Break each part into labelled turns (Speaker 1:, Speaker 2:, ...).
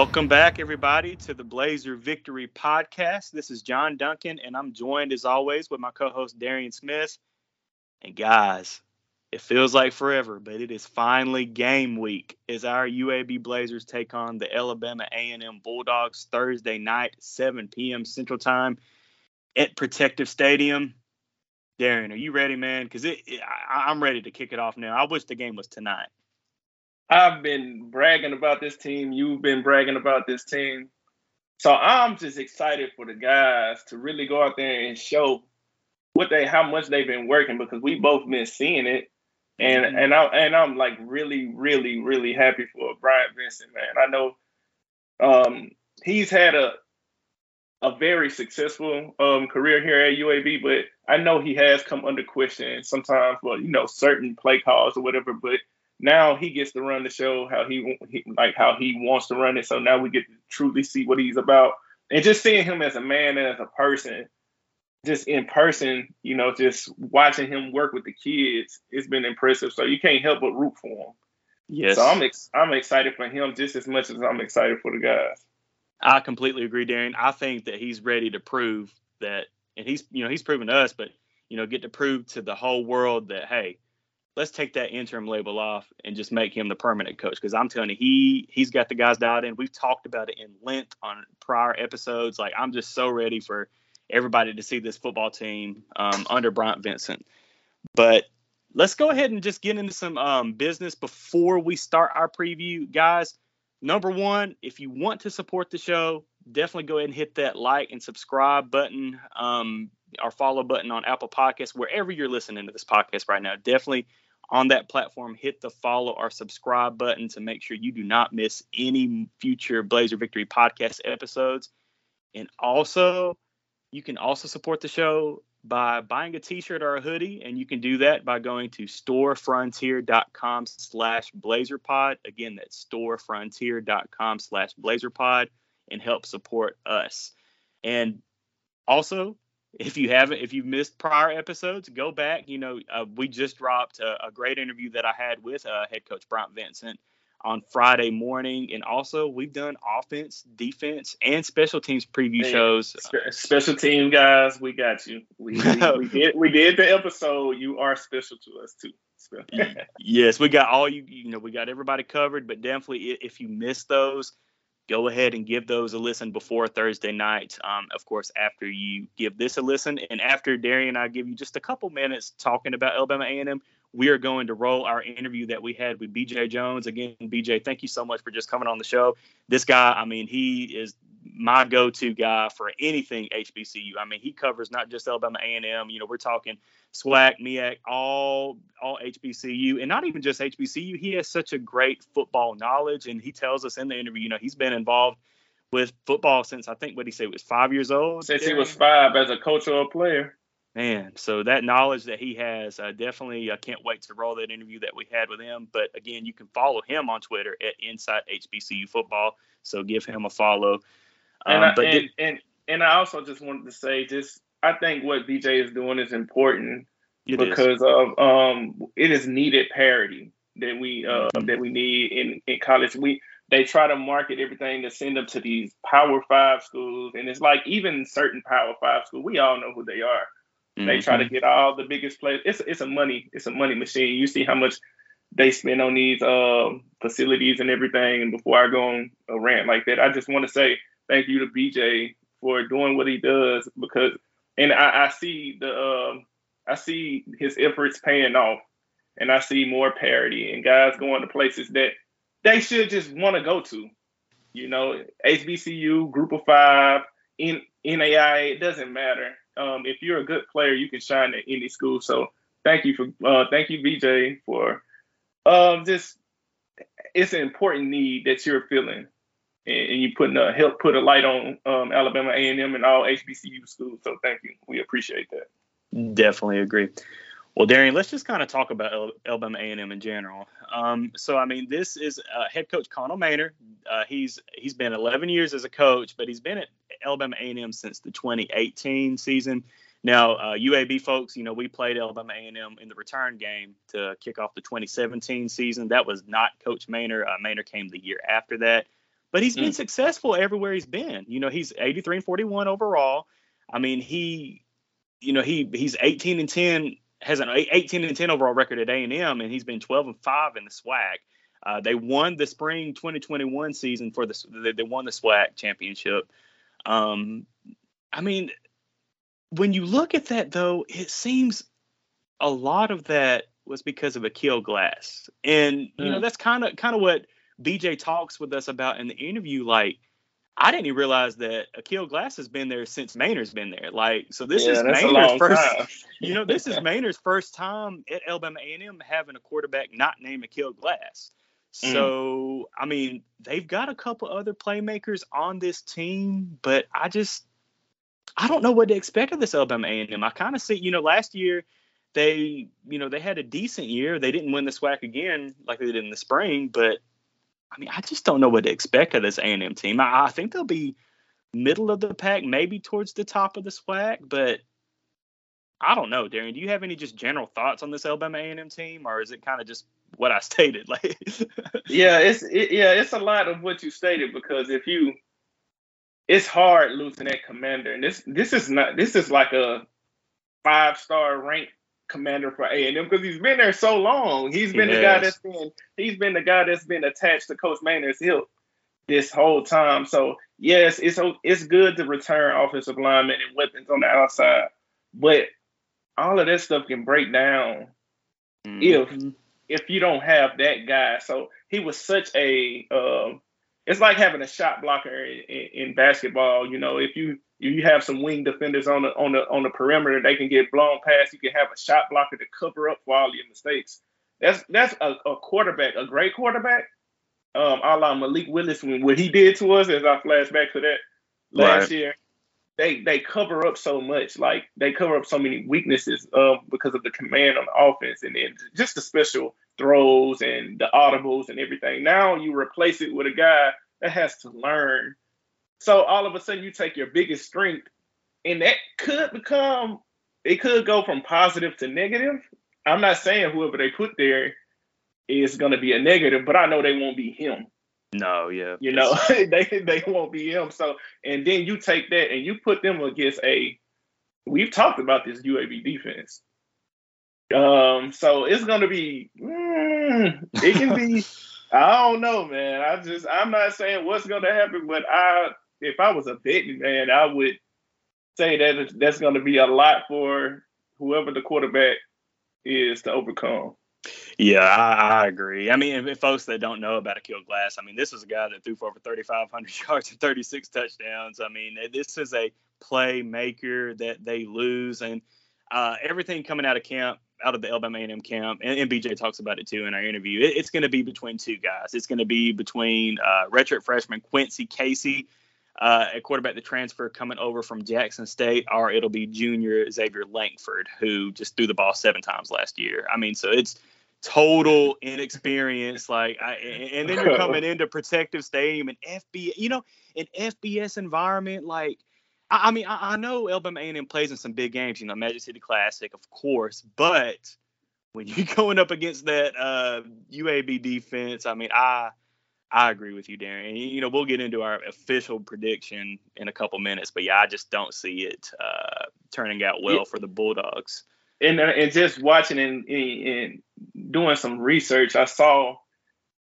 Speaker 1: Welcome back, everybody, to the Blazer Victory Podcast. This is John Duncan, and I'm joined, as always, with my co host, Darian Smith. And guys, it feels like forever, but it is finally game week as our UAB Blazers take on the Alabama A&M Bulldogs Thursday night, 7 p.m. Central Time at Protective Stadium. Darian, are you ready, man? Because it, it, I'm ready to kick it off now. I wish the game was tonight.
Speaker 2: I've been bragging about this team. You've been bragging about this team. So I'm just excited for the guys to really go out there and show what they how much they've been working because we both been seeing it. And mm-hmm. and I and I'm like really, really, really happy for Bryant Vincent, man. I know um, he's had a a very successful um, career here at UAB, but I know he has come under question sometimes for you know certain play calls or whatever. But now he gets to run the show how he, he like how he wants to run it. So now we get to truly see what he's about, and just seeing him as a man and as a person, just in person, you know, just watching him work with the kids, it's been impressive. So you can't help but root for him. Yes. So I'm ex- I'm excited for him just as much as I'm excited for the guys.
Speaker 1: I completely agree, Darren. I think that he's ready to prove that, and he's you know he's proven to us, but you know get to prove to the whole world that hey, let's take that interim label off and just make him the permanent coach. Because I'm telling you, he he's got the guys dialed in. We've talked about it in length on prior episodes. Like I'm just so ready for everybody to see this football team um, under Bryant Vincent. But let's go ahead and just get into some um, business before we start our preview, guys. Number one, if you want to support the show, definitely go ahead and hit that like and subscribe button. Um, our follow button on Apple Podcasts, wherever you're listening to this podcast right now. Definitely on that platform, hit the follow or subscribe button to make sure you do not miss any future Blazer Victory podcast episodes. And also, you can also support the show by buying a t-shirt or a hoodie and you can do that by going to storefrontier.com slash blazerpod again that's storefrontier.com slash blazerpod and help support us and also if you haven't if you've missed prior episodes go back you know uh, we just dropped a, a, great interview that i had with uh, head coach bryant vincent on friday morning. And also we've done offense defense and special teams preview Man, shows.
Speaker 2: special team guys we got you. We, we, we, did we did the episode. You are special to us too
Speaker 1: yes we got all you you know we got everybody covered but definitely if you missed those go ahead and give those a listen before Thursday night. Um, of course, after you give this a listen, and after Darian and I give you just a couple minutes talking about Alabama A&M, we are going to roll our interview that we had with BJ Jones. Again, BJ, thank you so much for just coming on the show. This guy, I mean, he is my go-to guy for anything HBCU. I mean, he covers not just Alabama A&M. You know, we're talking SWAC, MEAC, all all HBCU, and not even just HBCU. He has such a great football knowledge, and he tells us in the interview, you know, he's been involved with football since I think what he said was five years old.
Speaker 2: Since he was five as a coach or a player.
Speaker 1: Man, so that knowledge that he has, uh, definitely, I can't wait to roll that interview that we had with him. But again, you can follow him on Twitter at Inside HBCU Football. So give him a follow.
Speaker 2: Um, and, I, but and, did, and and I also just wanted to say, just I think what BJ is doing is important because is. of um it is needed parity that we uh mm-hmm. that we need in in college. We they try to market everything to send them to these Power Five schools, and it's like even certain Power Five schools, we all know who they are. Mm-hmm. They try to mm-hmm. get all the biggest players. It's it's a money it's a money machine. You see how much they spend on these uh, facilities and everything. And before I go on a rant like that, I just want to say thank you to BJ for doing what he does because, and I, I see the, uh, I see his efforts paying off, and I see more parity and guys going to places that they should just want to go to. You know, HBCU, Group of Five, in NAI, it doesn't matter. Um, if you're a good player, you can shine at any school. So thank you for uh, thank you, BJ, for um, just it's an important need that you're feeling and, you putting a help put a light on um, Alabama A&M and all HBCU schools. So thank you. We appreciate that.
Speaker 1: Definitely agree. Well, Darian, let's just kind of talk about Alabama A&M in general. Um, so, I mean, this is uh, head coach Connell Maynor. Uh, he's he's been 11 years as a coach, but he's been at Alabama A&M since the 2018 season. Now, uh, UAB folks, you know, we played Alabama A&M in the return game to kick off the 2017 season. That was not Coach Maynor. Uh, Maynor came the year after that. But he's been mm. successful everywhere he's been. You know, he's 83 and 41 overall. I mean, he, you know, he he's 18 and 10 has an 18 and 10 overall record at A&M, and he's been 12 and 5 in the SWAC. Uh, they won the spring 2021 season for the they, they won the SWAC championship. Um, I mean, when you look at that though, it seems a lot of that was because of Aqeel Glass, and you mm. know that's kind of kind of what BJ talks with us about in the interview. Like, I didn't even realize that Aqeel Glass has been there since Maynor's been there. Like, so this yeah, is Maynor's first. You know, this is Maynor's first time at Alabama A&M having a quarterback not named Aqeel Glass. Mm. So, I mean, they've got a couple other playmakers on this team, but I just I don't know what to expect of this Alabama A&M. I kind of see, you know, last year they, you know, they had a decent year. They didn't win the SWAC again like they did in the spring, but I mean, I just don't know what to expect of this A&M team. I, I think they'll be middle of the pack, maybe towards the top of the SWAC, but I don't know, Darian. Do you have any just general thoughts on this Alabama A&M team, or is it kind of just what I stated? Like,
Speaker 2: yeah, it's it, yeah, it's a lot of what you stated because if you, it's hard losing that commander, and this this is not this is like a five star ranked commander for A and M because he's been there so long. He's been he the guy that's been he's been the guy that's been attached to Coach Maynor's hip this whole time. So yes, it's it's good to return offensive linemen and weapons on the outside, but all of that stuff can break down mm-hmm. if if you don't have that guy. So he was such a uh, it's like having a shot blocker in, in, in basketball. You know, if you you have some wing defenders on the on the on the perimeter, they can get blown past. You can have a shot blocker to cover up for all your mistakes. That's that's a, a quarterback, a great quarterback. Um, a la Malik Willis, when what he did to us, as I flash back to that last right. year, they they cover up so much, like they cover up so many weaknesses um, because of the command on the offense, and then just the special throws and the audibles and everything. Now you replace it with a guy that has to learn so all of a sudden, you take your biggest strength, and that could become it could go from positive to negative. I'm not saying whoever they put there is going to be a negative, but I know they won't be him.
Speaker 1: No, yeah,
Speaker 2: you know they they won't be him. So and then you take that and you put them against a. We've talked about this UAB defense. Um, so it's gonna be. Mm, it can be. I don't know, man. I just I'm not saying what's gonna happen, but I if I was a betting man, I would say that that's going to be a lot for whoever the quarterback is to overcome.
Speaker 1: Yeah, I, I agree. I mean, if, folks that don't know about Aqeel Glass, I mean, this is a guy that threw for over 3,500 yards and 36 touchdowns. I mean, this is a playmaker that they lose, and uh, everything coming out of camp, out of the Alabama A&M camp, and, and, BJ talks about it too in our interview. It, it's going to be between two guys. It's going to be between uh, redshirt freshman Quincy Casey uh, a quarterback the transfer coming over from Jackson State, or it'll be junior Xavier Langford, who just threw the ball seven times last year. I mean, so it's total inexperience. Like, I, and then you're coming into Protective Stadium and FB, you know, an FBS environment. Like, I, I mean, I, I, know Alabama A&M plays in some big games, you know, Magic City Classic, of course, but when you're going up against that uh, UAB defense, I mean, I I agree with you, Darren. And, You know, we'll get into our official prediction in a couple minutes, but yeah, I just don't see it uh, turning out well yeah. for the Bulldogs.
Speaker 2: And uh, and just watching and, and doing some research, I saw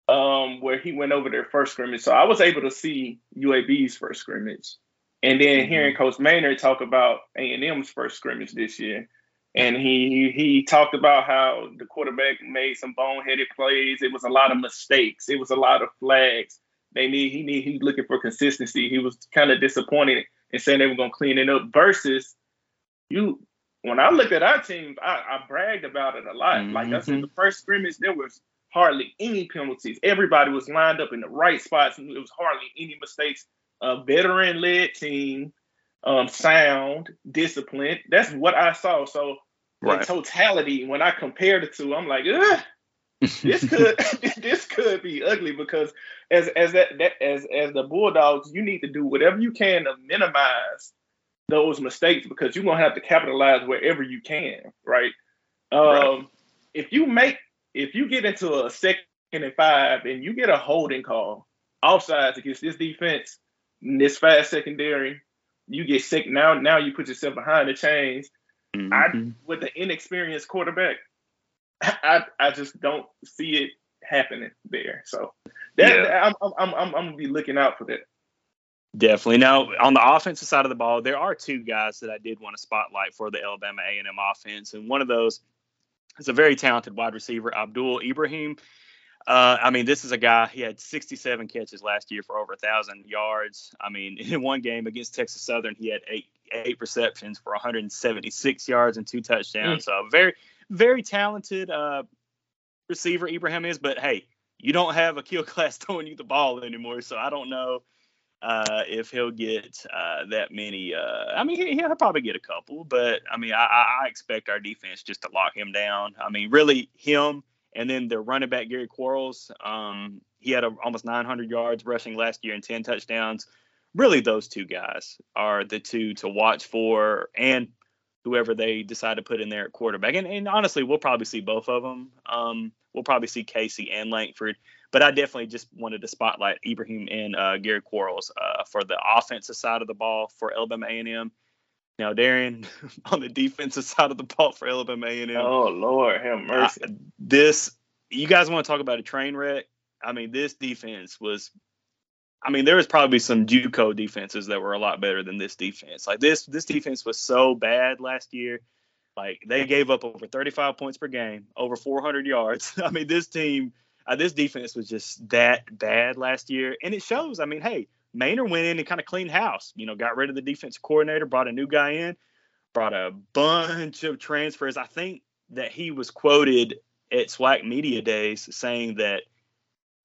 Speaker 2: um, where he went over their first scrimmage, so I was able to see UAB's first scrimmage, and then mm-hmm. hearing Coach Maynard talk about A and M's first scrimmage this year and he he talked about how the quarterback made some boneheaded plays. It was a lot of mistakes. It was a lot of flags. They need he need he's looking for consistency. He was kind of disappointed in saying they were gonna clean it up. Versus you, when I looked at our team, I, I bragged about it a lot. Mm-hmm. Like I said, the first scrimmage there was hardly any penalties. Everybody was lined up in the right spots, and it was hardly any mistakes. A veteran-led team, um, sound, disciplined. That's what I saw. So right. in totality, when I compared the two, I'm like, this could this could be ugly because as as that, that as as the Bulldogs, you need to do whatever you can to minimize those mistakes because you're gonna have to capitalize wherever you can, right? Um, right. If you make if you get into a second and five and you get a holding call offsides against this defense, this fast secondary. You get sick now. Now you put yourself behind the chains. Mm-hmm. I with the inexperienced quarterback, I I just don't see it happening there. So that, yeah. I'm, I'm I'm I'm gonna be looking out for that.
Speaker 1: Definitely. Now, on the offensive side of the ball, there are two guys that I did want to spotlight for the Alabama A&M offense, and one of those is a very talented wide receiver, Abdul Ibrahim. Uh, I mean, this is a guy. He had 67 catches last year for over a thousand yards. I mean, in one game against Texas Southern, he had eight eight receptions for 176 yards and two touchdowns. Mm. So very very talented uh, receiver Ibrahim is. But hey, you don't have a kill Class throwing you the ball anymore, so I don't know uh, if he'll get uh, that many. Uh, I mean, he, will probably get a couple, but I mean, I, I, expect our defense just to lock him down. I mean, really him and then the running back Gary Quarles. Um, he had a, almost 900 yards rushing last year and 10 touchdowns. Really, those two guys are the two to watch for, and whoever they decide to put in there at quarterback. And, and honestly, we'll probably see both of them. Um, we'll probably see Casey and Langford but I definitely just wanted to spotlight Ibrahim and uh, Gary Quarles uh, for the offensive side of the ball for Alabama A&M. Now, Darian, on the defensive side of the ball for Alabama A&M.
Speaker 2: Oh Lord, have mercy. I,
Speaker 1: this, you guys want to talk about a train wreck? I mean, this defense was. I mean, there was probably some JUCO defenses that were a lot better than this defense. Like this, this defense was so bad last year. Like they gave up over 35 points per game, over 400 yards. I mean, this team uh, this defense was just that bad last year, and it shows. I mean, hey, Maynor went in and kind of cleaned house. You know, got rid of the defensive coordinator, brought a new guy in, brought a bunch of transfers. I think that he was quoted at SWAC Media Days saying that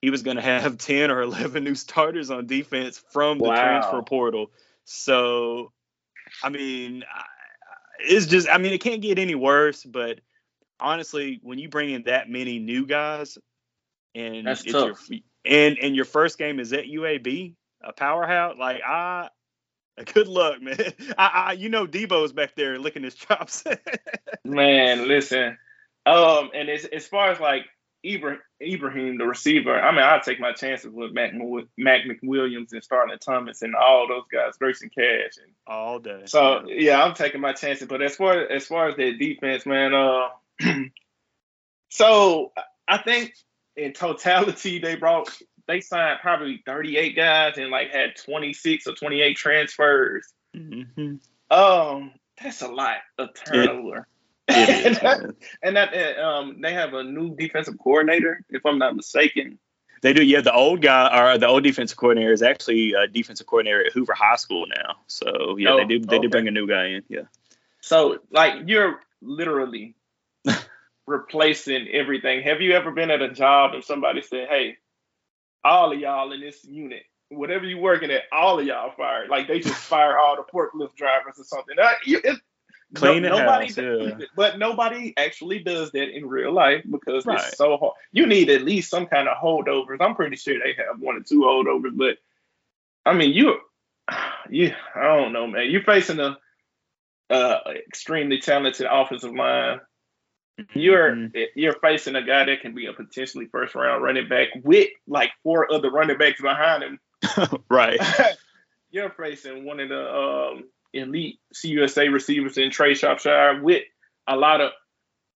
Speaker 1: he was going to have 10 or 11 new starters on defense from the wow. transfer portal. So, I mean, it's just, I mean, it can't get any worse, but honestly, when you bring in that many new guys, and
Speaker 2: That's it's tough.
Speaker 1: your and and your first game is at UAB, a powerhouse. Like I, good luck, man. I, I you know Debo's back there licking his chops.
Speaker 2: man, listen. Um, and as as far as like Ibrahim, Ibrahim, the receiver, I mean, I'll take my chances with Mac, Mac McWilliams and Starling Thomas and all those guys, Grayson Cash, and
Speaker 1: all day.
Speaker 2: So yeah, I'm taking my chances. But as far as far as their defense, man, uh, so I think in totality, they brought they signed probably 38 guys and like had 26 or 28 transfers. Mm-hmm. Um, that's a lot of turnover. It, it and, that, and that um, they have a new defensive coordinator, if I'm not mistaken.
Speaker 1: They do, yeah. The old guy, or the old defensive coordinator, is actually a defensive coordinator at Hoover High School now. So yeah, oh, they do. They okay. do bring a new guy in. Yeah.
Speaker 2: So like you're literally replacing everything. Have you ever been at a job and somebody said, "Hey, all of y'all in this unit, whatever you're working at, all of y'all fired. Like they just fire all the forklift drivers or something." Uh, it,
Speaker 1: Clean no, nobody, house, yeah.
Speaker 2: but nobody actually does that in real life because right. it's so hard. You need at least some kind of holdovers. I'm pretty sure they have one or two holdovers, but I mean, you, you, I don't know, man. You're facing a uh, extremely talented offensive line you're mm-hmm. you're facing a guy that can be a potentially first round running back with like four other running backs behind him.
Speaker 1: right.
Speaker 2: you're facing one of the um, elite CUSA receivers in Trey Shropshire with a lot of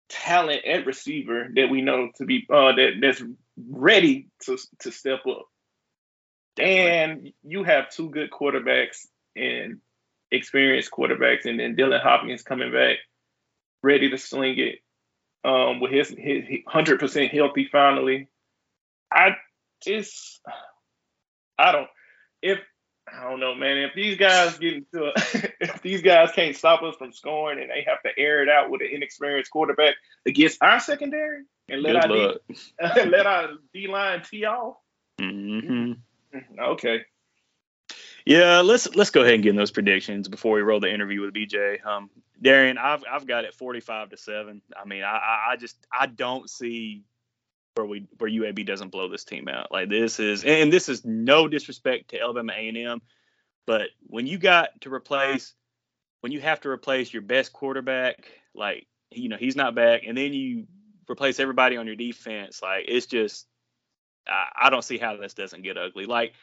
Speaker 2: talent at receiver that we know to be uh, that that's ready to to step up. And you have two good quarterbacks and experienced quarterbacks, and then Dylan Hopkins coming back, ready to sling it um, with his hundred percent healthy finally. I just I don't if I don't know, man. If these guys get into a, if these guys can't stop us from scoring and they have to air it out with an inexperienced quarterback against our secondary and let Good our D, let our D line tee off. Mm-hmm. Okay.
Speaker 1: Yeah, let's let's go ahead and get in those predictions before we roll the interview with BJ. Um, Darian, I've I've got it 45 to seven. I mean, I I just I don't see where we where UAB doesn't blow this team out. Like this is and this is no disrespect to Alabama A&M, but when you got to replace when you have to replace your best quarterback, like you know he's not back, and then you replace everybody on your defense, like it's just I, I don't see how this doesn't get ugly. Like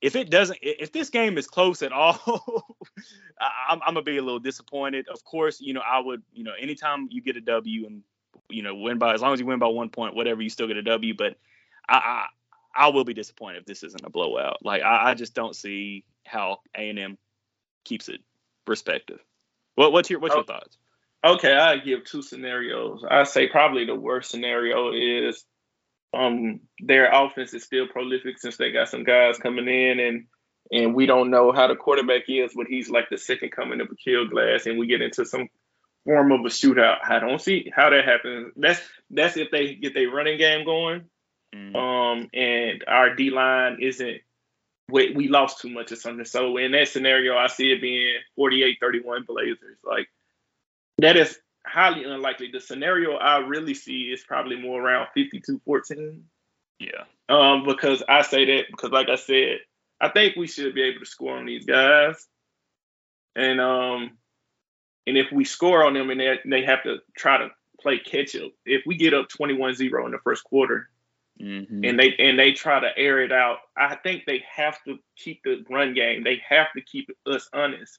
Speaker 1: if it doesn't, if this game is close at all, I'm, I'm, gonna be a little disappointed. Of course, you know I would, you know, anytime you get a W and you know win by as long as you win by one point, whatever, you still get a W. But I I, I will be disappointed if this isn't a blowout. Like I, I just don't see how A and M keeps it perspective. What what's your what's oh, your thoughts?
Speaker 2: Okay, I give two scenarios. I say probably the worst scenario is um their offense is still prolific since they got some guys coming in and and we don't know how the quarterback is, but he's like the second coming of Aqeel Glass, and we get into some form of a shootout. I don't see how that happens. That's that's if they get their running game going. Mm. Um, and our D line isn't we, we lost too much or something. So in that scenario, I see it being 48-31 Blazers. Like that is highly unlikely. The scenario I really see is probably more around 52-14.
Speaker 1: Yeah.
Speaker 2: Um, because I say that because like I said, I think we should be able to score on these guys. And um and if we score on them and they, they have to try to play catch up, if we get up 21-0 in the first quarter, Mm-hmm. And they and they try to air it out. I think they have to keep the run game. They have to keep us honest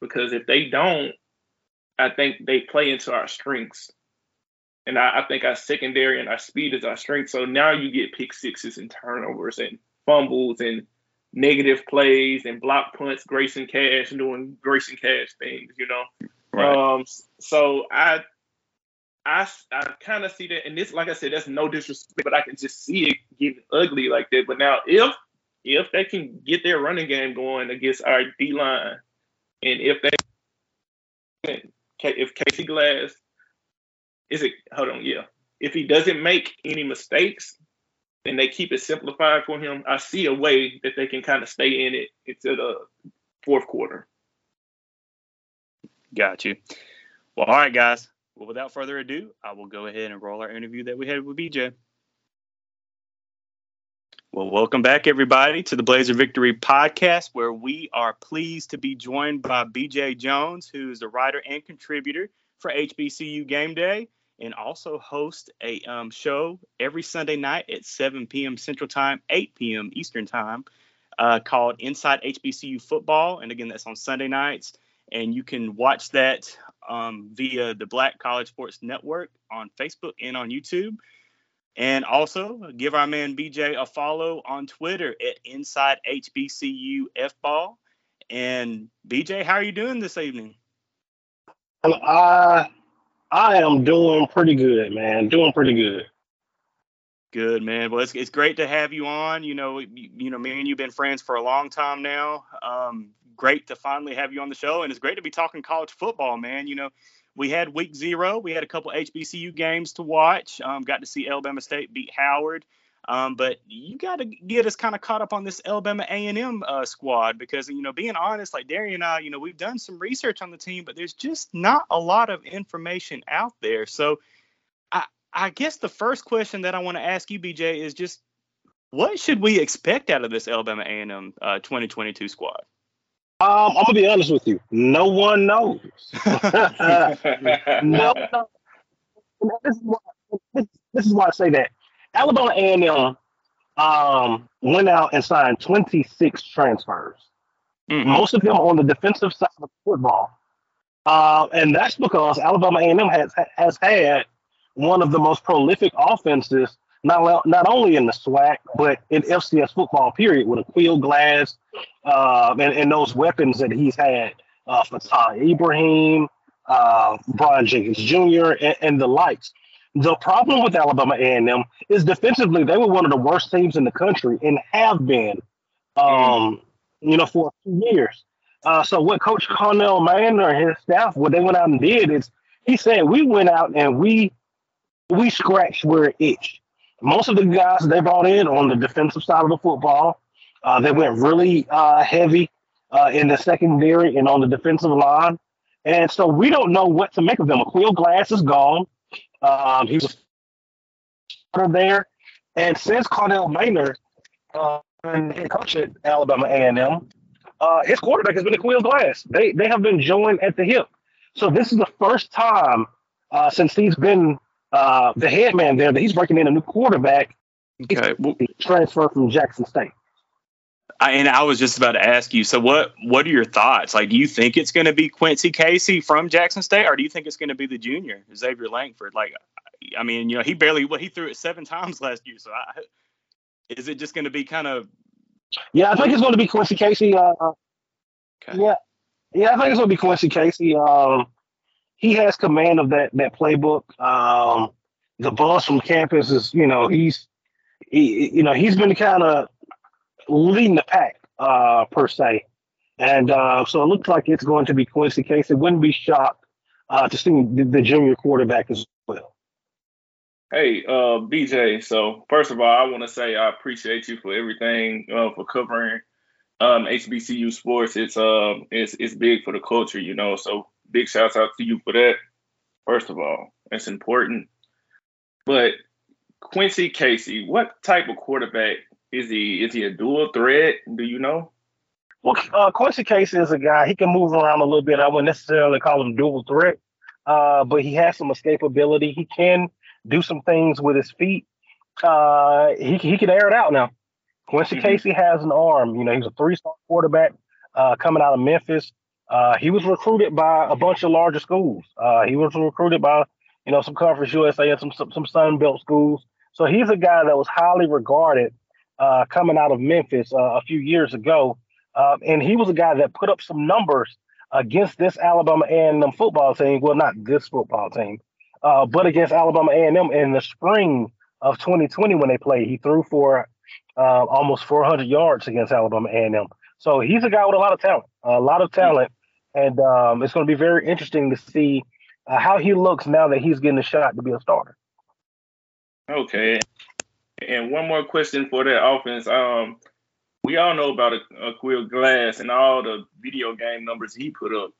Speaker 2: because if they don't, I think they play into our strengths. And I, I think our secondary and our speed is our strength. So now you get pick sixes and turnovers and fumbles and negative plays and block punts, Grayson Cash doing Grayson Cash things, you know. Right. Um, so I I, I kind of see that, and this, like I said, that's no disrespect, but I can just see it getting ugly like that. But now, if if they can get their running game going against our D line, and if they, if Casey Glass, is it? Hold on, yeah. If he doesn't make any mistakes, and they keep it simplified for him, I see a way that they can kind of stay in it into the fourth quarter.
Speaker 1: Got you. Well, all right, guys. Well, without further ado, I will go ahead and roll our interview that we had with BJ. Well, welcome back, everybody, to the Blazer Victory podcast, where we are pleased to be joined by BJ Jones, who is a writer and contributor for HBCU Game Day and also host a um, show every Sunday night at 7 p.m. Central Time, 8 p.m. Eastern Time, uh, called Inside HBCU Football. And again, that's on Sunday nights. And you can watch that um, via the Black College Sports Network on Facebook and on YouTube. And also give our man BJ a follow on Twitter at Inside HBCU Ball. And BJ, how are you doing this evening?
Speaker 3: I I am doing pretty good, man. Doing pretty good.
Speaker 1: Good man. Well, it's, it's great to have you on. You know, you, you know, me and you've been friends for a long time now. Um, great to finally have you on the show, and it's great to be talking college football, man. You know, we had week zero. We had a couple HBCU games to watch. Um, got to see Alabama State beat Howard. Um, but you got to get us kind of caught up on this Alabama A&M uh, squad because you know, being honest, like Darian and I, you know, we've done some research on the team, but there's just not a lot of information out there. So, I I guess the first question that I want to ask you, BJ, is just what should we expect out of this Alabama A&M uh, 2022 squad?
Speaker 3: Um, I'm gonna be honest with you. No one knows. no, no. This is, why, this, this is why I say that. Alabama A&M um, went out and signed 26 transfers. Mm-hmm. Most of them on the defensive side of football, uh, and that's because Alabama A&M has has had one of the most prolific offenses not not only in the SWAC but in FCS football. Period, with Aqeel Glass uh, and, and those weapons that he's had, uh, Fatah Ibrahim, uh, Brian Jenkins Jr., and, and, the likes. The problem with Alabama A&M is defensively they were one of the worst teams in the country and have been, um, you know, for a few years. Uh, so what Coach Cornell Maynor and his staff, what they went out and did is he said we went out and we we scratched where it itched most of the guys they brought in on the defensive side of the football, uh, they went really uh, heavy uh, in the secondary and on the defensive line. And so we don't know what to make of them. Aqeel Glass is gone. Um, he was there. And since Cornell Maynard, uh, and head coach at Alabama A&M, uh, his quarterback has been Aqeel Glass. They they have been joined at the hip. So this is the first time uh, since he's been uh, the head man there that he's breaking in a new quarterback Okay. Well, transfer from Jackson State.
Speaker 1: I, and I was just about to ask you. So, what what are your thoughts? Like, do you think it's going to be Quincy Casey from Jackson State, or do you think it's going to be the junior Xavier Langford? Like, I mean, you know, he barely what well, he threw it seven times last year. So, I, is it just going to be kind of?
Speaker 3: Yeah, I think it's going to be Quincy Casey. Uh, okay. Yeah, yeah, I think it's going to be Quincy Casey. Um, he has command of that that playbook. Um, the boss from campus is, you know, he's, he, you know, he's been kind of leading the pack uh, per se, and uh, so it looks like it's going to be Quincy Casey. Wouldn't be shocked uh, to see the, the, junior quarterback as well.
Speaker 2: Hey, uh, BJ. So first of all, I want to say I appreciate you for everything for covering um, HBCU sports. It's um, it's it's big for the culture, you know. So big shouts out to you for that. First of all, it's important. But Quincy Casey, what type of quarterback is he? Is he a dual threat? Do you know?
Speaker 3: Well, uh, Quincy Casey is a guy. He can move around a little bit. I wouldn't necessarily call him dual threat, uh, but he has some escapability. He can do some things with his feet. Uh, he he can air it out now. Quincy mm-hmm. Casey has an arm. You know, he's a three-star quarterback uh, coming out of Memphis. Uh, he was recruited by a bunch of larger schools. Uh, he was recruited by, you know, some Conference USA and some, some some Sun Belt schools. So he's a guy that was highly regarded uh, coming out of Memphis uh, a few years ago, uh, and he was a guy that put up some numbers against this Alabama A&M football team. Well, not this football team, but against Alabama A&M in the spring of 2020 when they played. He threw for almost 400 yards against Alabama A&M. So he's a guy with a lot of talent, a lot of talent and um, it's going to be very interesting to see uh, how he looks now that he's getting a shot to be a starter.
Speaker 2: Okay, and one more question for that offense. Um, we all know about Aqeel Glass and all the video game numbers he put up.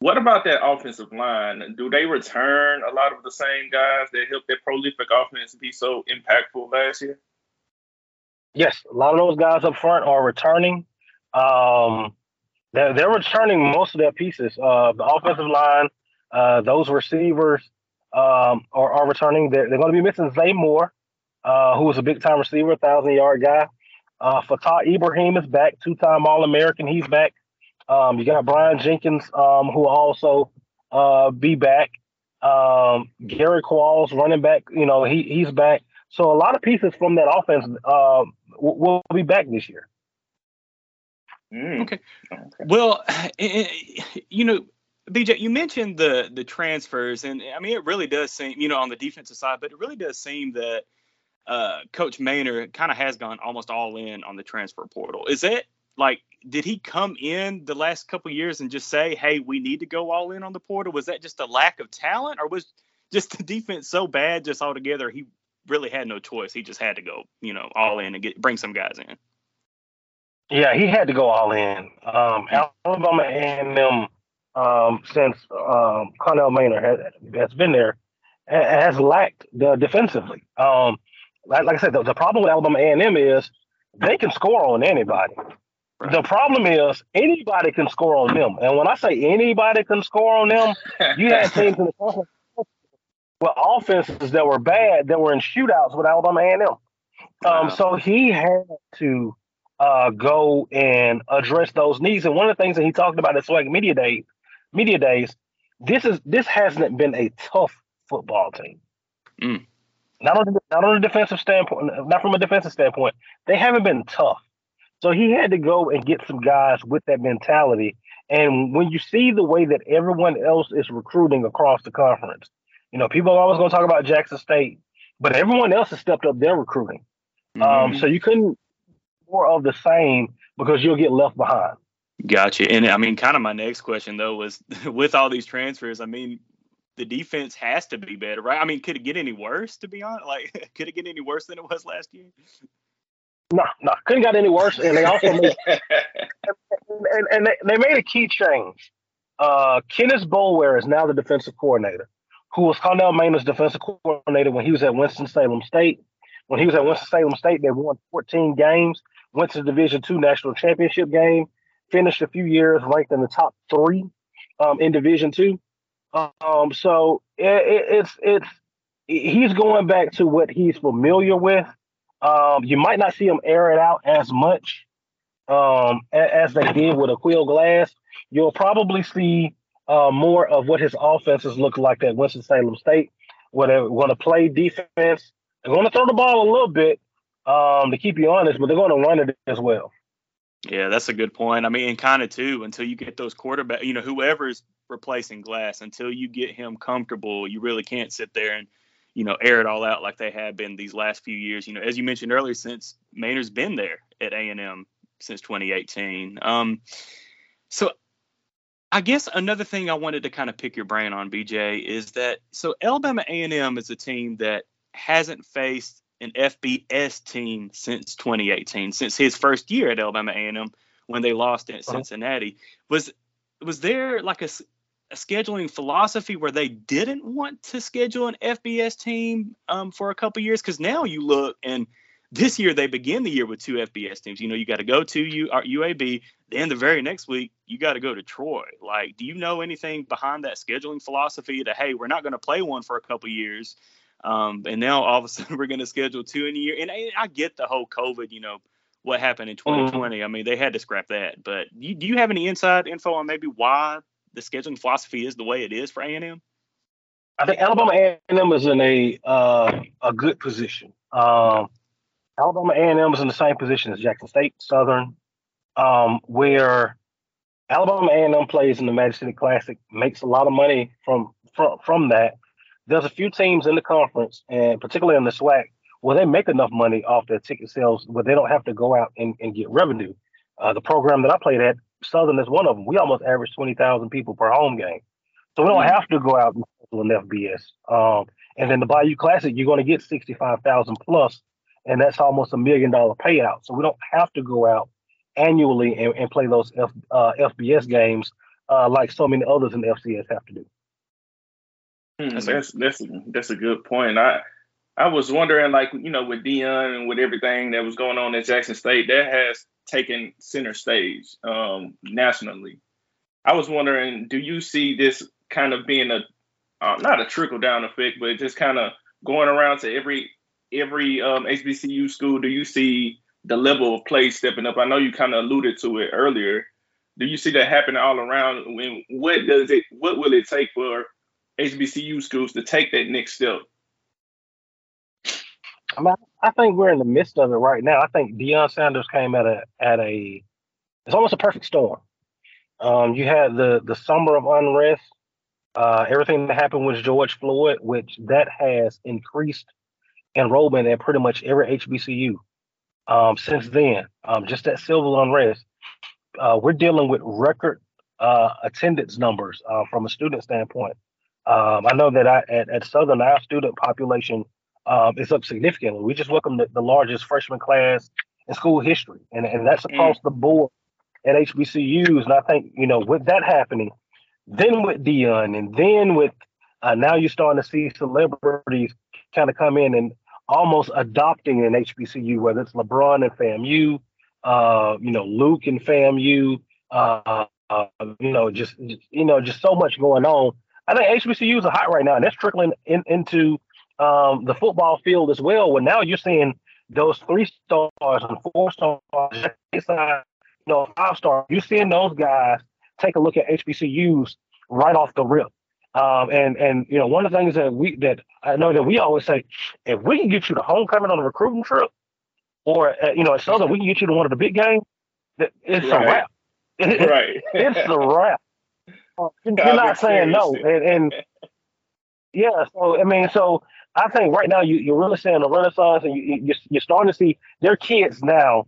Speaker 2: What about that offensive line? Do they return a lot of the same guys that helped that prolific offense be so impactful last year?
Speaker 3: Yes, a lot of those guys up front are returning. Um, they're, they're returning most of their pieces. Uh, the offensive line, uh, those receivers um, are, are returning. They're, they're going to be missing Zay Moore, uh, who was a big time receiver, thousand yard guy. Uh, Fatah Ibrahim is back, two time All American. He's back. Um, you got Brian Jenkins, um, who will also uh, be back. Um, Gary Quarles, running back, you know, he he's back. So a lot of pieces from that offense uh, will be back this year.
Speaker 1: Mm. Okay. okay. Well, you know, BJ, you mentioned the the transfers, and I mean, it really does seem, you know, on the defensive side, but it really does seem that uh, Coach Maynor kind of has gone almost all in on the transfer portal. Is it like, did he come in the last couple years and just say, "Hey, we need to go all in on the portal"? Was that just a lack of talent, or was just the defense so bad just altogether he really had no choice? He just had to go, you know, all in and get bring some guys in.
Speaker 3: Yeah, he had to go all in. Um, Alabama A&M um, since um, Connell Maynor has, has been there has lacked the defensively. Um, like, like, I said, the, the, problem with Alabama A&M is they can score on anybody. Right. The problem is anybody can score on them, and when I say anybody can score on them, you had teams in the conference with offenses that were bad that were in shootouts with Alabama A&M. Um, wow. So he had to uh, go and address those needs. And one of the things that he talked about at SWAC Media Day, Media Days, this is this hasn't been a tough football team. Mm. Not on the, not on a defensive standpoint, not from a defensive standpoint, they haven't been tough. So he had to go and get some guys with that mentality. And when you see the way that everyone else is recruiting across the conference, you know, people are always going to talk about Jackson State, but everyone else has stepped up their recruiting. Um, mm-hmm. Um, so you couldn't more of the same because you'll get left behind.
Speaker 1: Gotcha. And I mean, kind of my next question though was with all these transfers, I mean, the defense has to be better, right? I mean, could it get any worse? To be honest, like, could it get any worse than it was last year?
Speaker 3: No, no, couldn't get any worse. And they also made, and, and they, they made a key change. Uh, Kenneth Boulware is now the defensive coordinator, who was Connell Maynor's defensive coordinator when he was at Winston Salem State. When he was at Winston Salem State, they won 14 games went to the Division two national championship game, finished a few years ranked in the top three um, in Division two. Um, so it, it, it's it's he's going back to what he's familiar with. Um, you might not see him air it out as much um, as they did with Aqeel Glass. You'll probably see uh, more of what his offenses look like at Winston-Salem State, where they're going to play defense. They're going to throw the ball a little bit um, to keep you honest, but they're going to run it as well.
Speaker 1: Yeah, that's a good point. I mean, and kind of too, until you get those quarterback, you know, whoever's replacing Glass, until you get him comfortable, you really can't sit there and, you know, air it all out like they have been these last few years. You know, as you mentioned earlier, since Maynard's been there at A and M since 2018. Um, so I guess another thing I wanted to kind of pick your brain on, BJ, is that so Alabama A&M is a team that hasn't faced an FBS team since 2018, since his first year at Alabama A&M when they lost at uh-huh. Cincinnati. Was was there like a, a, scheduling philosophy where they didn't want to schedule an FBS team um, for a couple years? Because now you look and this year they begin the year with two FBS teams. You know, you got to go to U, UAB, uh, then the very next week you got to go to Troy. Like, do you know anything behind that scheduling philosophy that hey, we're not going to play one for a couple years, um, and now all of a sudden we're going to schedule two in a year? And I, I, get the whole COVID, you know, what happened in 2020. Mm-hmm. I mean, they had to scrap that. But you, do you have any inside info on maybe why the scheduling philosophy is the way it is for A&M?
Speaker 3: I think Alabama A&M is in a uh, a good position. Um, Alabama A&M is in the same position as Jackson State, Southern, um, where Alabama A&M plays in the Magic City Classic, makes a lot of money from from from that. There's a few teams in the conference, and particularly in the SWAC, where they make enough money off their ticket sales where they don't have to go out and, and get revenue. Uh, the program that I played at, Southern is one of them. We almost average 20,000 people per home game. So we don't mm-hmm. have to go out and do an FBS. Um, and then the Bayou Classic, you're going to get 65,000 plus and that's almost a million dollar payout. So we don't have to go out annually and, and play those F, uh, FBS games uh, like so many others in the FCS have to do.
Speaker 2: Hmm, that's that's that's a good point. I I was wondering, like you know, with Deion and with everything that was going on at Jackson State, that has taken center stage um, nationally. I was wondering, do you see this kind of being a uh, not a trickle down effect, but just kind of going around to every every um, HBCU school do you see the level of play stepping up? I know you kind of alluded to it earlier. Do you see that happening all around? When what does it? What will it take for HBCU schools to take that next step?
Speaker 3: I, mean, I think we're in the midst of it right now. I think Deion Sanders came at a at a it's almost a perfect storm. Um, you had the the summer of unrest, uh, everything that happened with George Floyd, which that has increased enrollment at pretty much every HBCU um, since then. Um, just that civil unrest. Uh, we're dealing with record uh, attendance numbers uh, from a student standpoint. Um, I know that I, at, at Southern, our student population um, is up significantly. We just welcomed the, the, largest freshman class in school history, and, and that's mm. across mm. the board at HBCUs. And I think, you know, with that happening, then with Deion, and then with uh, now you're starting to see celebrities kind of come in and almost adopting an HBCU, whether it's LeBron and FAMU, uh, you know, Luke and FAMU, uh, uh, you know, just, just, you know, just so much going on. I think HBCUs are hot right now, and that's trickling in, into um, the football field as well. Where now you're seeing those three stars and four stars, you know, five stars. You're seeing those guys take a look at HBCUs right off the rip. Um, and and you know, one of the things that we that I know that we always say, if we can get you to homecoming on a recruiting trip, or uh, you know, at Southern, we can get you to one of the big games. It's right. a wrap.
Speaker 2: right.
Speaker 3: it's a wrap. You're not saying no, and, and yeah. So I mean, so I think right now you, you're really seeing a renaissance, and you, you're, you're starting to see their kids now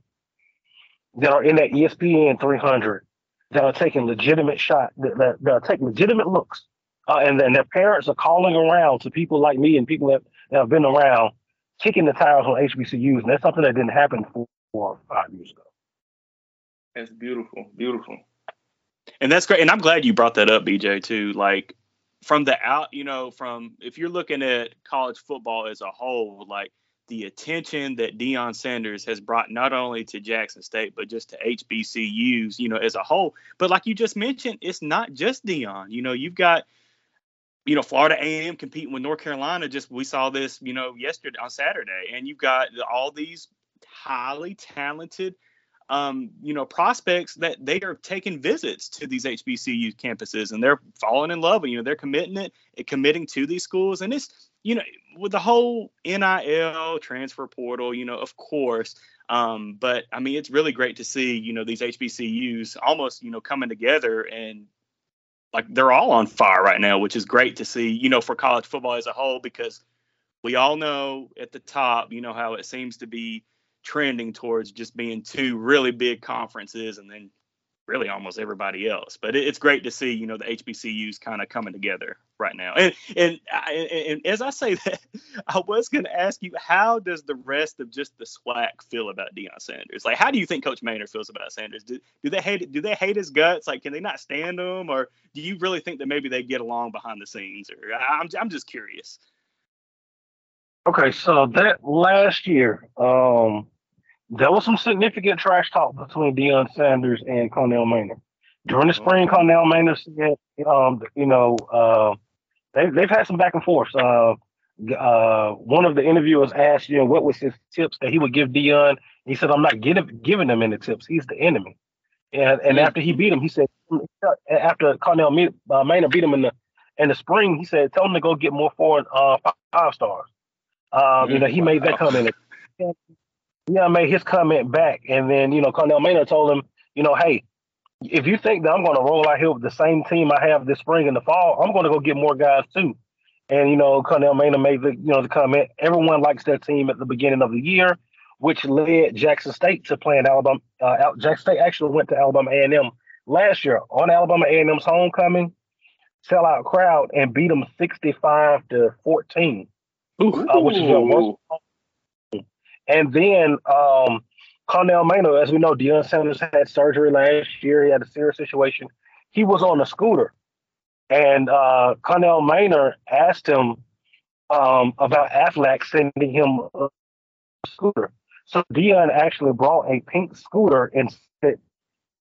Speaker 3: that are in that ESPN 300 that are taking legitimate shot that, that, that are taking legitimate looks uh, and then their parents are calling around to people like me and people that, that have been around, kicking the tires on HBCUs, and that's something that didn't happen four or five years ago.
Speaker 2: That's beautiful, beautiful.
Speaker 1: And that's great. And I'm glad you brought that up, BJ, too. Like from the out, you know, from if you're looking at college football as a whole, like the attention that Deion Sanders has brought not only to Jackson State but just to HBCUs, you know, as a whole. But like you just mentioned, it's not just Deion. You know, you've got you know, Florida A&M competing with North Carolina. Just we saw this, you know, yesterday on Saturday, and you've got all these highly talented, um, you know, prospects that they are taking visits to these HBCU campuses, and they're falling in love. You know, they're committing it, committing to these schools, and it's you know, with the whole NIL transfer portal, you know, of course. Um, but I mean, it's really great to see, you know, these HBCUs almost, you know, coming together and like they're all on fire right now, which is great to see, you know, for college football as a whole, because we all know at the top, you know, how it seems to be trending towards just being two really big conferences and then really almost everybody else. But it, it's great to see, you know, the HBCUs kind of coming together right now. And, and and and as I say that, I was going to ask you, how does the rest of just the SWAC feel about Deion Sanders? Like, how do you think Coach Maynor feels about Sanders? Do, do they hate do they hate his guts? Like, can they not stand him, or do you really think that maybe they get along behind the scenes? Or I'm I'm just curious.
Speaker 3: Okay, so that last year, um, there was some significant trash talk between Deion Sanders and Connell Maynor. During the spring, mm-hmm. Connell Maynor said, um, you know, uh, they, they've had some back and forth. Uh, uh, one of the interviewers asked, you know, what was his tips that he would give Deion. He said, I'm not getting, giving him any tips. He's the enemy. And, and mm-hmm. after he beat him, he said, after Connell uh, Maynor beat him in the in the spring, he said, tell him to go get more four uh, five stars. Um. You know, he made that comment. Yeah, I made his comment back, and then you know Connell Maynor told him, you know, hey, if you think that I'm going to roll out here with the same team I have this spring and the fall, I'm going to go get more guys too. And you know, Connell Maynor made the you know the comment. Everyone likes their team at the beginning of the year, which led Jackson State to playing Alabama. Uh, Jackson State actually went to Alabama A&M last year on Alabama A&M's homecoming, sellout crowd, and beat them 65 to 14, uh, which is their worst and then um, Connell Maynor, as we know, Deion Sanders had surgery last year. He had a serious situation. He was on a scooter. And uh, Connell Maynor asked him um, about Aflac sending him a scooter. So Deion actually brought a pink scooter and set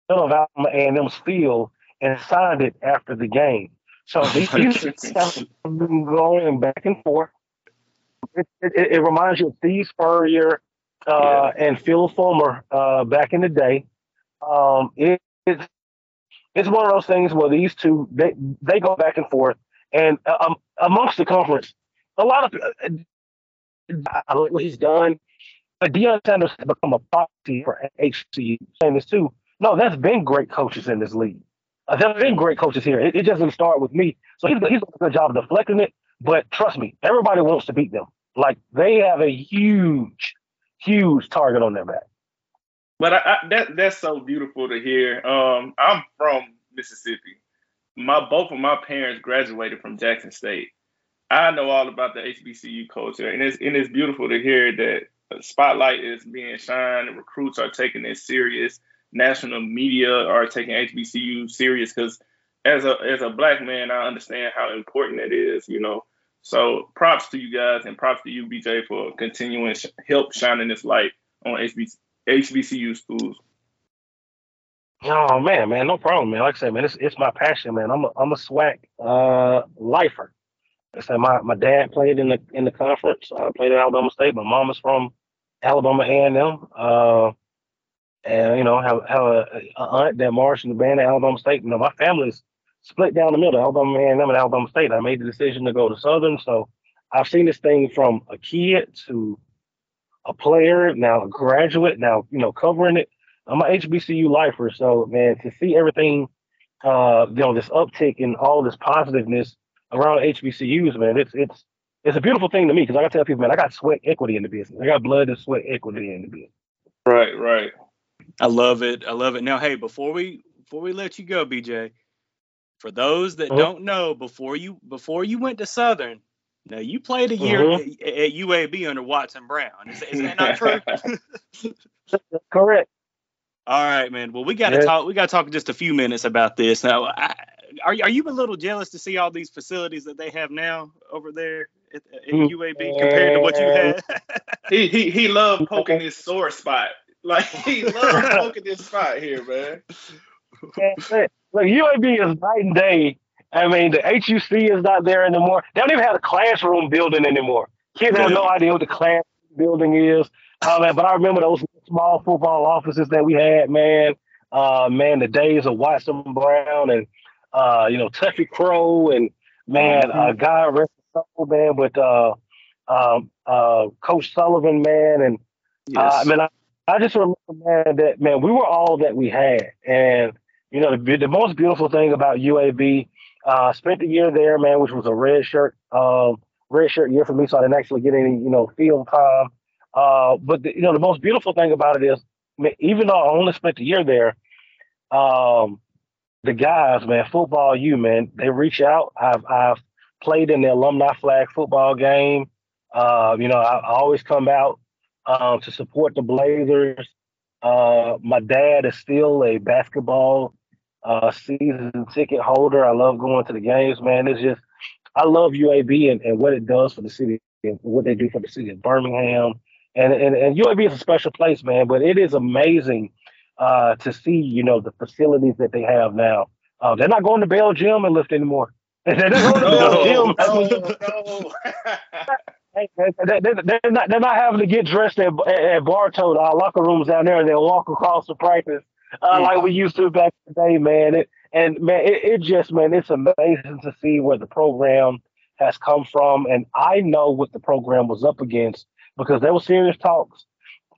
Speaker 3: of Alabama A&M's field and signed it after the game. So these have been going back and forth it, it, it, reminds you of Steve Spurrier uh, yeah. and Phil Fulmer uh, back in the day. Um, it, it's it's one of those things where these two they they go back and forth, and uh, um, amongst the conference, a lot of I like what he's done. But Deion Sanders has become a proxy for HC. Saying this too. No, there's been great coaches in this league. Uh, there's been great coaches here. It, it doesn't start with me. So he's, he's doing a good job of deflecting it. But trust me, everybody wants to beat them. Like they have a huge, huge target on their back.
Speaker 2: But I, I, that that's so beautiful to hear. Um, I'm from Mississippi. My both of my parents graduated from Jackson State. I know all about the HBCU culture, and it's and it's beautiful to hear that spotlight is being shined. Recruits are taking it serious. National media are taking HBCU serious because as a as a black man, I understand how important it is. You know, so props to you guys and props to you, BJ, for continuing sh- help shining this light on HBC- HBCU schools.
Speaker 3: Oh man, man, no problem, man. Like I said, man, it's it's my passion, man. I'm a I'm a SWAC uh lifer. I said my, my dad played in the in the conference. I played at Alabama State. My mom is from Alabama A and M. Uh, and you know have have a, a aunt that marched in the band at Alabama State. You know, my family's split down the middle, Alabama A&M and Alabama State. I made the decision to go to Southern, so I've seen this thing from a kid to a player, now a graduate, now you know covering it. I'm an HBCU lifer, so man, to see everything, uh, you know, this uptick in all this positiveness around HBCUs, man, it's it's it's a beautiful thing to me because I gotta tell people, man, I got sweat equity in the business. I got blood and sweat equity in the business.
Speaker 2: Right, right.
Speaker 1: I love it. I love it. Now, hey, before we before we let you go, BJ, for those that uh-huh. don't know, before you before you went to Southern, now you played a year uh-huh. at, at, UAB under Watson Brown. Is, is that not true?
Speaker 3: Correct.
Speaker 1: All right, man. Well, we got to yeah. talk. We got to talk just a few minutes about this. Now, I, are are you a little jealous to see all these facilities that they have now over there at, at UAB mm. compared to what you had?
Speaker 2: he he he loved poking his sore spot. Like he loved poking this spot here, man.
Speaker 3: Look, UAB is night and day I mean, the HUC is not there anymore. They don't even have a classroom building anymore. Kids have no idea what the class building is. Uh, man, but I remember those small football offices that we had, man. Uh, man, the days of Watson Brown and uh, you know Tuffy Crow and man, mm-hmm. uh, God rest his soul, man. But uh, um, uh, Coach Sullivan, man, and uh, yes. uh, I mean, I, I just remember, man, that man, we were all that we had, and you know, the, the most beautiful thing about UAB, uh, spent the year there, man, which was a red shirt, um, red shirt year for me, so I didn't actually get any, you know, field time. Uh, but the, you know, the most beautiful thing about it is, even though I only spent a year there, um, the guys, man, football, you man, they reach out. I've I've played in the alumni flag football game. Uh, you know, I, I always come out um, to support the Blazers. Uh, my dad is still a basketball uh, season ticket holder. I love going to the games, man. It's just I love UAB and, and what it does for the city and what they do for the city of Birmingham. And, and and UAB is a special place, man. But it is amazing uh, to see, you know, the facilities that they have now. Uh, they're not going to Bell Gym and lift anymore. they're not going to Bell Gym. No, no. They're, they're, not, they're not having to get dressed at, at Bartow, our locker rooms down there, and they'll walk across the practice uh, like we used to back in the day, man. It, and man, it, it just, man, it's amazing to see where the program has come from. And I know what the program was up against because there were serious talks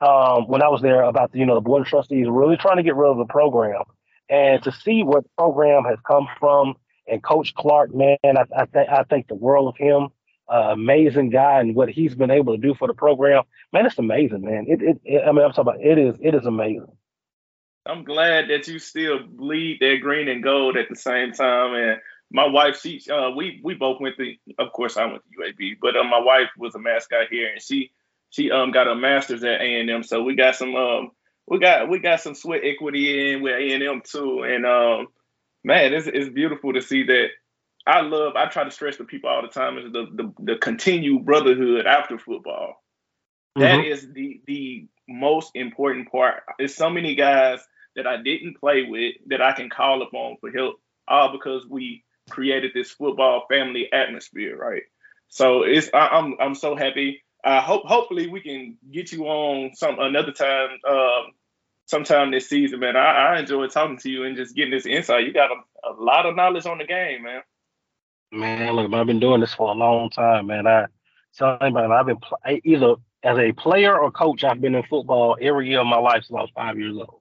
Speaker 3: um, when I was there about the, you know, the board of trustees really trying to get rid of the program. And to see where the program has come from and Coach Clark, man, I, I, th- I think the world of him. Uh, amazing guy and what he's been able to do for the program. Man, it's amazing, man. It, it, it, I mean, I'm talking about it is it is amazing.
Speaker 2: I'm glad that you still bleed that green and gold at the same time. And my wife, she, uh, we we both went to, of course, I went to UAB, but uh, my wife was a mascot here, and she she um got a master's at A and M, so we got some um we got we got some sweat equity in with A and M too, and um man, it's it's beautiful to see that. I love. I try to stress to people all the time is the the, the continued brotherhood after football. Mm-hmm. That is the the most important part. There's so many guys that I didn't play with that I can call upon for help, all because we created this football family atmosphere, right? So it's I, I'm I'm so happy I hope hopefully we can get you on some another time, um, sometime this season, man. I, I enjoy talking to you and just getting this insight. You got a, a lot of knowledge on the game, man.
Speaker 3: Man, look, I've been doing this for a long time, man. I tell anybody, I've been pl- either as a player or coach. I've been in football every year of my life since I was five years old.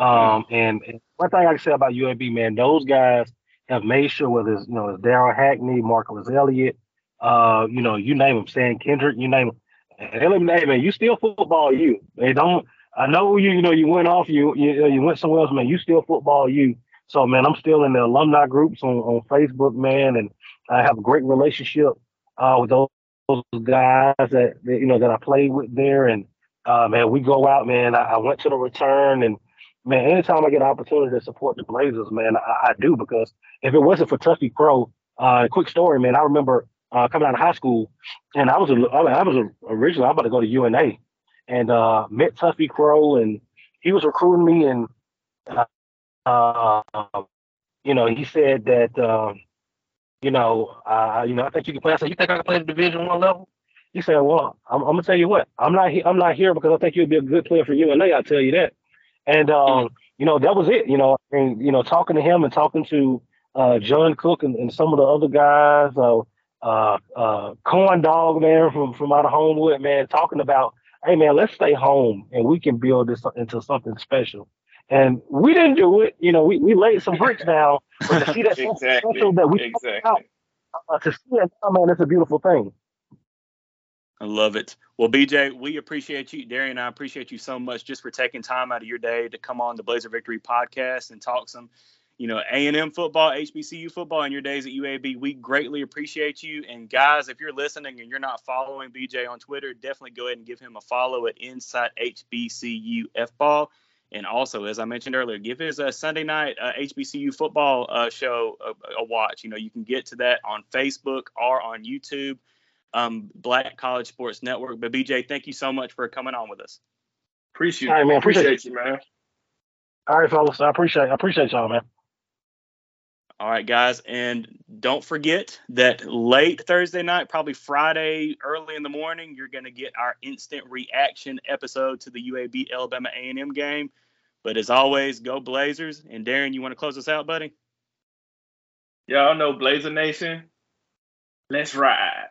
Speaker 3: Um, and, and one thing I can say about UAB, man, those guys have made sure whether it's you know it's Darrell Hackney, Marcus Elliott, uh, you know, you name them, Stan Kendrick, you name them. And let me, hey, man, you still football you. They don't. I know you. You know, you went off. You you you went somewhere else, man. You still football you. So, man, I'm still in the alumni groups on, on Facebook, man, and I have a great relationship uh, with those, those guys that, that, you know that I played with there. And uh, man, we go out, man. I, I, went to the return, and man, anytime I get an opportunity to support the Blazers, man, I, I do because if it wasn't for Tuffy Crow, uh, quick story, man. I remember uh, coming out of high school, and I was a, I was a, originally I'm about to go to UNA, and uh, met Tuffy Crow, and he was recruiting me, and uh, uh, you know he said that uh, you know you know I think you can play. I said you think I can play the Division One level? He said, well, I'm, I'm, gonna tell you what, I'm not he- I'm not here because I think you'd be a good player for UNA. I'll tell you that, and um, you know that was it. You know, and you know talking to him and talking to uh, John Cook and, and some of the other guys. Uh, uh, uh, corn dog man from from out of Homewood, man, talking about, hey man, let's stay home and we can build this into something special. And we didn't do it, you know. We, we laid some bricks down, but to see that exactly. special that we exactly. out, uh, to see it, oh man, it's a beautiful thing.
Speaker 1: I love it. Well, BJ, we appreciate you. Darian I appreciate you so much just for taking time out of your day to come on the Blazer Victory podcast and talk some you know, A&M football, HBCU football in your days at UAB. We greatly appreciate you. And guys, if you're listening and you're not following BJ on Twitter, definitely go ahead and give him a follow at Inside HBCU F-Ball. And also, as I mentioned earlier, give his uh, Sunday night uh, HBCU football uh, show a, a, watch. You know, you can get to that on Facebook or on YouTube, um, Black College Sports Network. But BJ, thank you so much for coming on with us.
Speaker 2: Appreciate, All right, man. Appreciate, appreciate you, man.
Speaker 3: All right, fellas. I appreciate I appreciate y'all, man.
Speaker 1: All right, guys, and don't forget that late Thursday night, probably Friday early in the morning, you're going to get our instant reaction episode to the UAB Alabama A&M game. But as always, go Blazers. And Darren, you want to close us out, buddy?
Speaker 2: Y'all know Blazer Nation. Let's ride.